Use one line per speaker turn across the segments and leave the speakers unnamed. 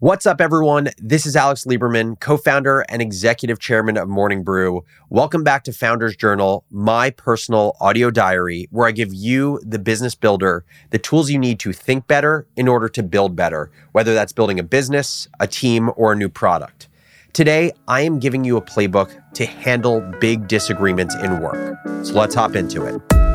What's up, everyone? This is Alex Lieberman, co founder and executive chairman of Morning Brew. Welcome back to Founders Journal, my personal audio diary, where I give you, the business builder, the tools you need to think better in order to build better, whether that's building a business, a team, or a new product. Today, I am giving you a playbook to handle big disagreements in work. So let's hop into it.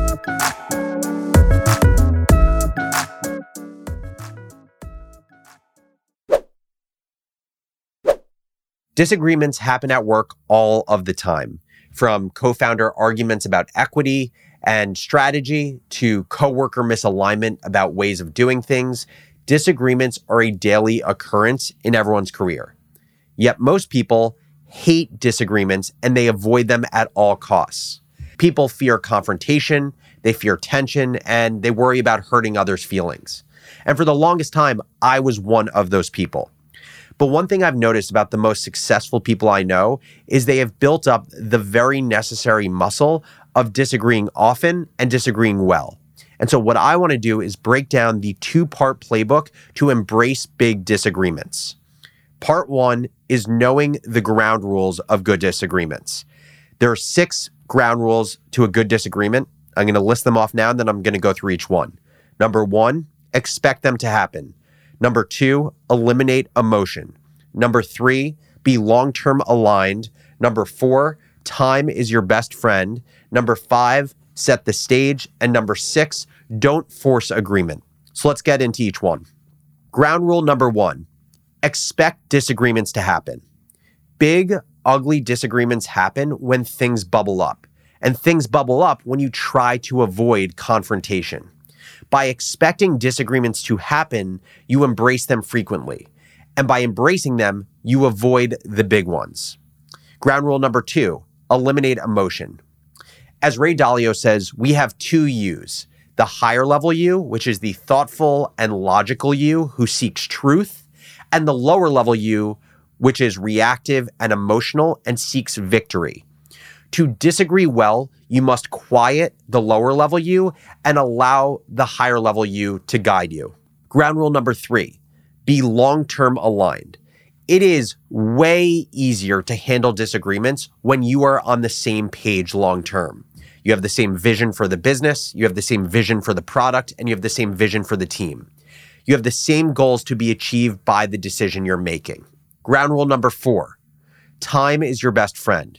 Disagreements happen at work all of the time, from co founder arguments about equity and strategy to coworker misalignment about ways of doing things. Disagreements are a daily occurrence in everyone's career. Yet most people hate disagreements and they avoid them at all costs. People fear confrontation, they fear tension, and they worry about hurting others' feelings. And for the longest time, I was one of those people. But one thing I've noticed about the most successful people I know is they have built up the very necessary muscle of disagreeing often and disagreeing well. And so, what I want to do is break down the two part playbook to embrace big disagreements. Part one is knowing the ground rules of good disagreements. There are six ground rules to a good disagreement. I'm going to list them off now, and then I'm going to go through each one. Number one, expect them to happen. Number two, eliminate emotion. Number three, be long term aligned. Number four, time is your best friend. Number five, set the stage. And number six, don't force agreement. So let's get into each one. Ground rule number one expect disagreements to happen. Big, ugly disagreements happen when things bubble up. And things bubble up when you try to avoid confrontation. By expecting disagreements to happen, you embrace them frequently. And by embracing them, you avoid the big ones. Ground rule number two eliminate emotion. As Ray Dalio says, we have two yous the higher level you, which is the thoughtful and logical you who seeks truth, and the lower level you, which is reactive and emotional and seeks victory. To disagree well, you must quiet the lower level you and allow the higher level you to guide you. Ground rule number three be long term aligned. It is way easier to handle disagreements when you are on the same page long term. You have the same vision for the business, you have the same vision for the product, and you have the same vision for the team. You have the same goals to be achieved by the decision you're making. Ground rule number four time is your best friend.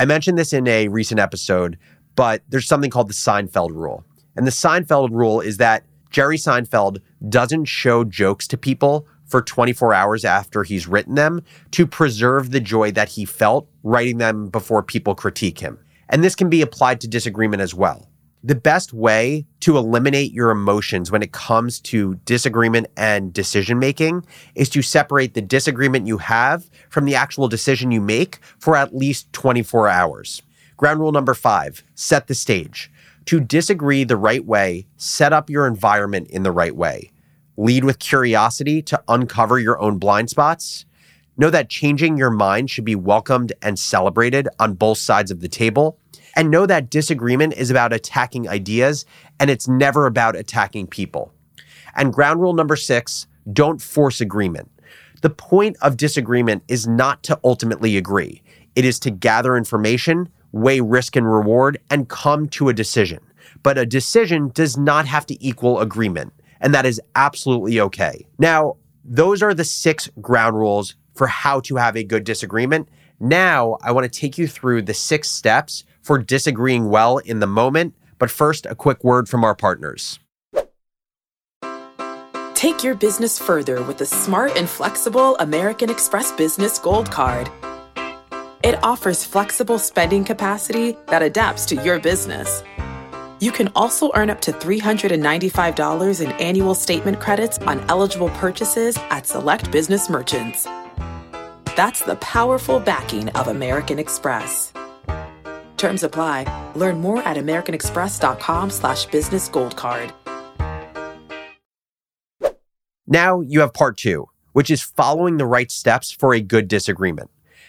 I mentioned this in a recent episode, but there's something called the Seinfeld rule. And the Seinfeld rule is that Jerry Seinfeld doesn't show jokes to people for 24 hours after he's written them to preserve the joy that he felt writing them before people critique him. And this can be applied to disagreement as well the best way to eliminate your emotions when it comes to disagreement and decision making is to separate the disagreement you have from the actual decision you make for at least 24 hours. Ground rule number five set the stage. To disagree the right way, set up your environment in the right way. Lead with curiosity to uncover your own blind spots. Know that changing your mind should be welcomed and celebrated on both sides of the table and know that disagreement is about attacking ideas and it's never about attacking people. And ground rule number six don't force agreement. The point of disagreement is not to ultimately agree, it is to gather information, weigh risk and reward, and come to a decision. But a decision does not have to equal agreement, and that is absolutely okay. Now, those are the six ground rules for how to have a good disagreement. Now, I want to take you through the six steps for disagreeing well in the moment. But first, a quick word from our partners.
Take your business further with the smart and flexible American Express Business Gold Card. It offers flexible spending capacity that adapts to your business. You can also earn up to $395 in annual statement credits on eligible purchases at select business merchants. That's the powerful backing of American Express. Terms apply. Learn more at americanexpress.com slash business gold card.
Now you have part two, which is following the right steps for a good disagreement.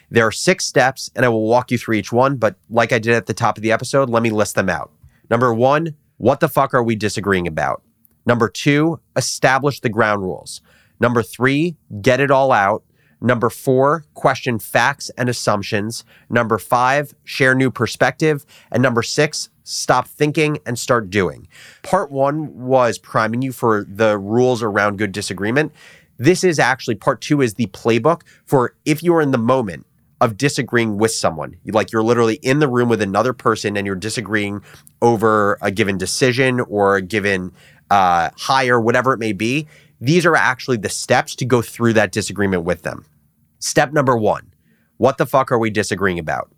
There are six steps, and I will walk you through each one, but like I did at the top of the episode, let me list them out. Number one, what the fuck are we disagreeing about? Number two, establish the ground rules. Number three, get it all out. Number four, question facts and assumptions. Number five, share new perspective. And number six, stop thinking and start doing. Part one was priming you for the rules around good disagreement. This is actually part two is the playbook for if you're in the moment of disagreeing with someone. Like you're literally in the room with another person and you're disagreeing over a given decision or a given uh, hire, whatever it may be. These are actually the steps to go through that disagreement with them. Step number one What the fuck are we disagreeing about?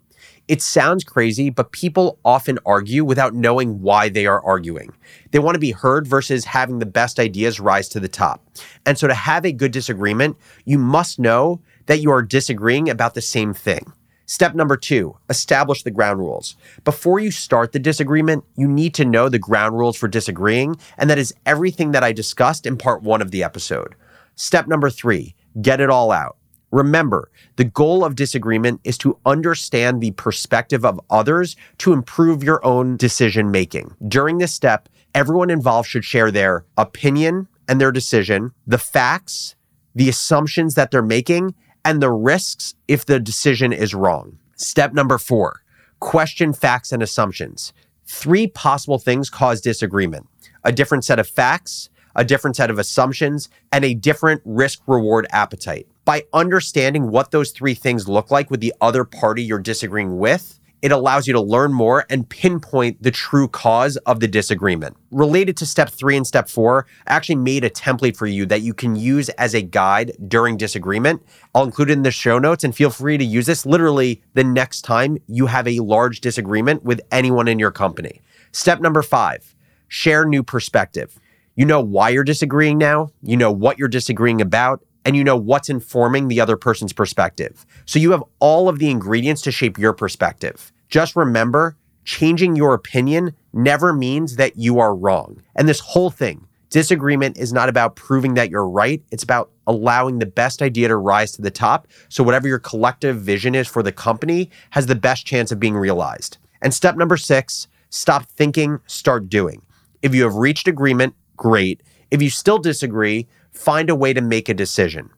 It sounds crazy, but people often argue without knowing why they are arguing. They want to be heard versus having the best ideas rise to the top. And so, to have a good disagreement, you must know that you are disagreeing about the same thing. Step number two, establish the ground rules. Before you start the disagreement, you need to know the ground rules for disagreeing, and that is everything that I discussed in part one of the episode. Step number three, get it all out. Remember, the goal of disagreement is to understand the perspective of others to improve your own decision making. During this step, everyone involved should share their opinion and their decision, the facts, the assumptions that they're making, and the risks if the decision is wrong. Step number four question facts and assumptions. Three possible things cause disagreement a different set of facts, a different set of assumptions, and a different risk reward appetite. By understanding what those three things look like with the other party you're disagreeing with, it allows you to learn more and pinpoint the true cause of the disagreement. Related to step three and step four, I actually made a template for you that you can use as a guide during disagreement. I'll include it in the show notes and feel free to use this literally the next time you have a large disagreement with anyone in your company. Step number five share new perspective. You know why you're disagreeing now, you know what you're disagreeing about, and you know what's informing the other person's perspective. So you have all of the ingredients to shape your perspective. Just remember, changing your opinion never means that you are wrong. And this whole thing, disagreement is not about proving that you're right. It's about allowing the best idea to rise to the top. So whatever your collective vision is for the company has the best chance of being realized. And step number six, stop thinking, start doing. If you have reached agreement, great. If you still disagree, find a way to make a decision.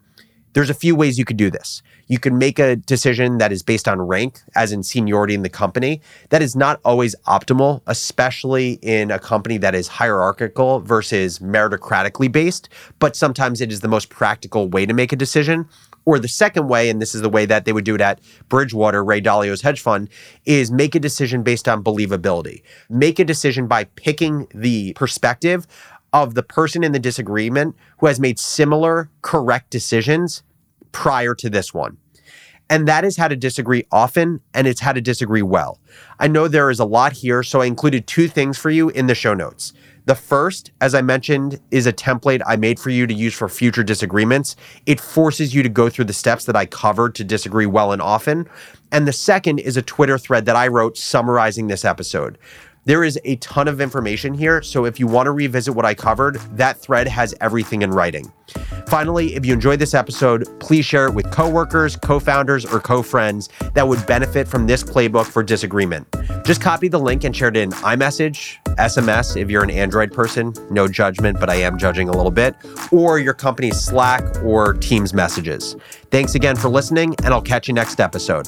There's a few ways you could do this. You can make a decision that is based on rank, as in seniority in the company. That is not always optimal, especially in a company that is hierarchical versus meritocratically based, but sometimes it is the most practical way to make a decision. Or the second way, and this is the way that they would do it at Bridgewater, Ray Dalio's hedge fund, is make a decision based on believability. Make a decision by picking the perspective of the person in the disagreement who has made similar correct decisions prior to this one. And that is how to disagree often, and it's how to disagree well. I know there is a lot here, so I included two things for you in the show notes. The first, as I mentioned, is a template I made for you to use for future disagreements. It forces you to go through the steps that I covered to disagree well and often. And the second is a Twitter thread that I wrote summarizing this episode. There is a ton of information here, so if you want to revisit what I covered, that thread has everything in writing. Finally, if you enjoyed this episode, please share it with coworkers, co-founders, or co-friends that would benefit from this playbook for disagreement. Just copy the link and share it in iMessage, SMS if you're an Android person, no judgment, but I am judging a little bit, or your company's Slack or Teams messages. Thanks again for listening, and I'll catch you next episode.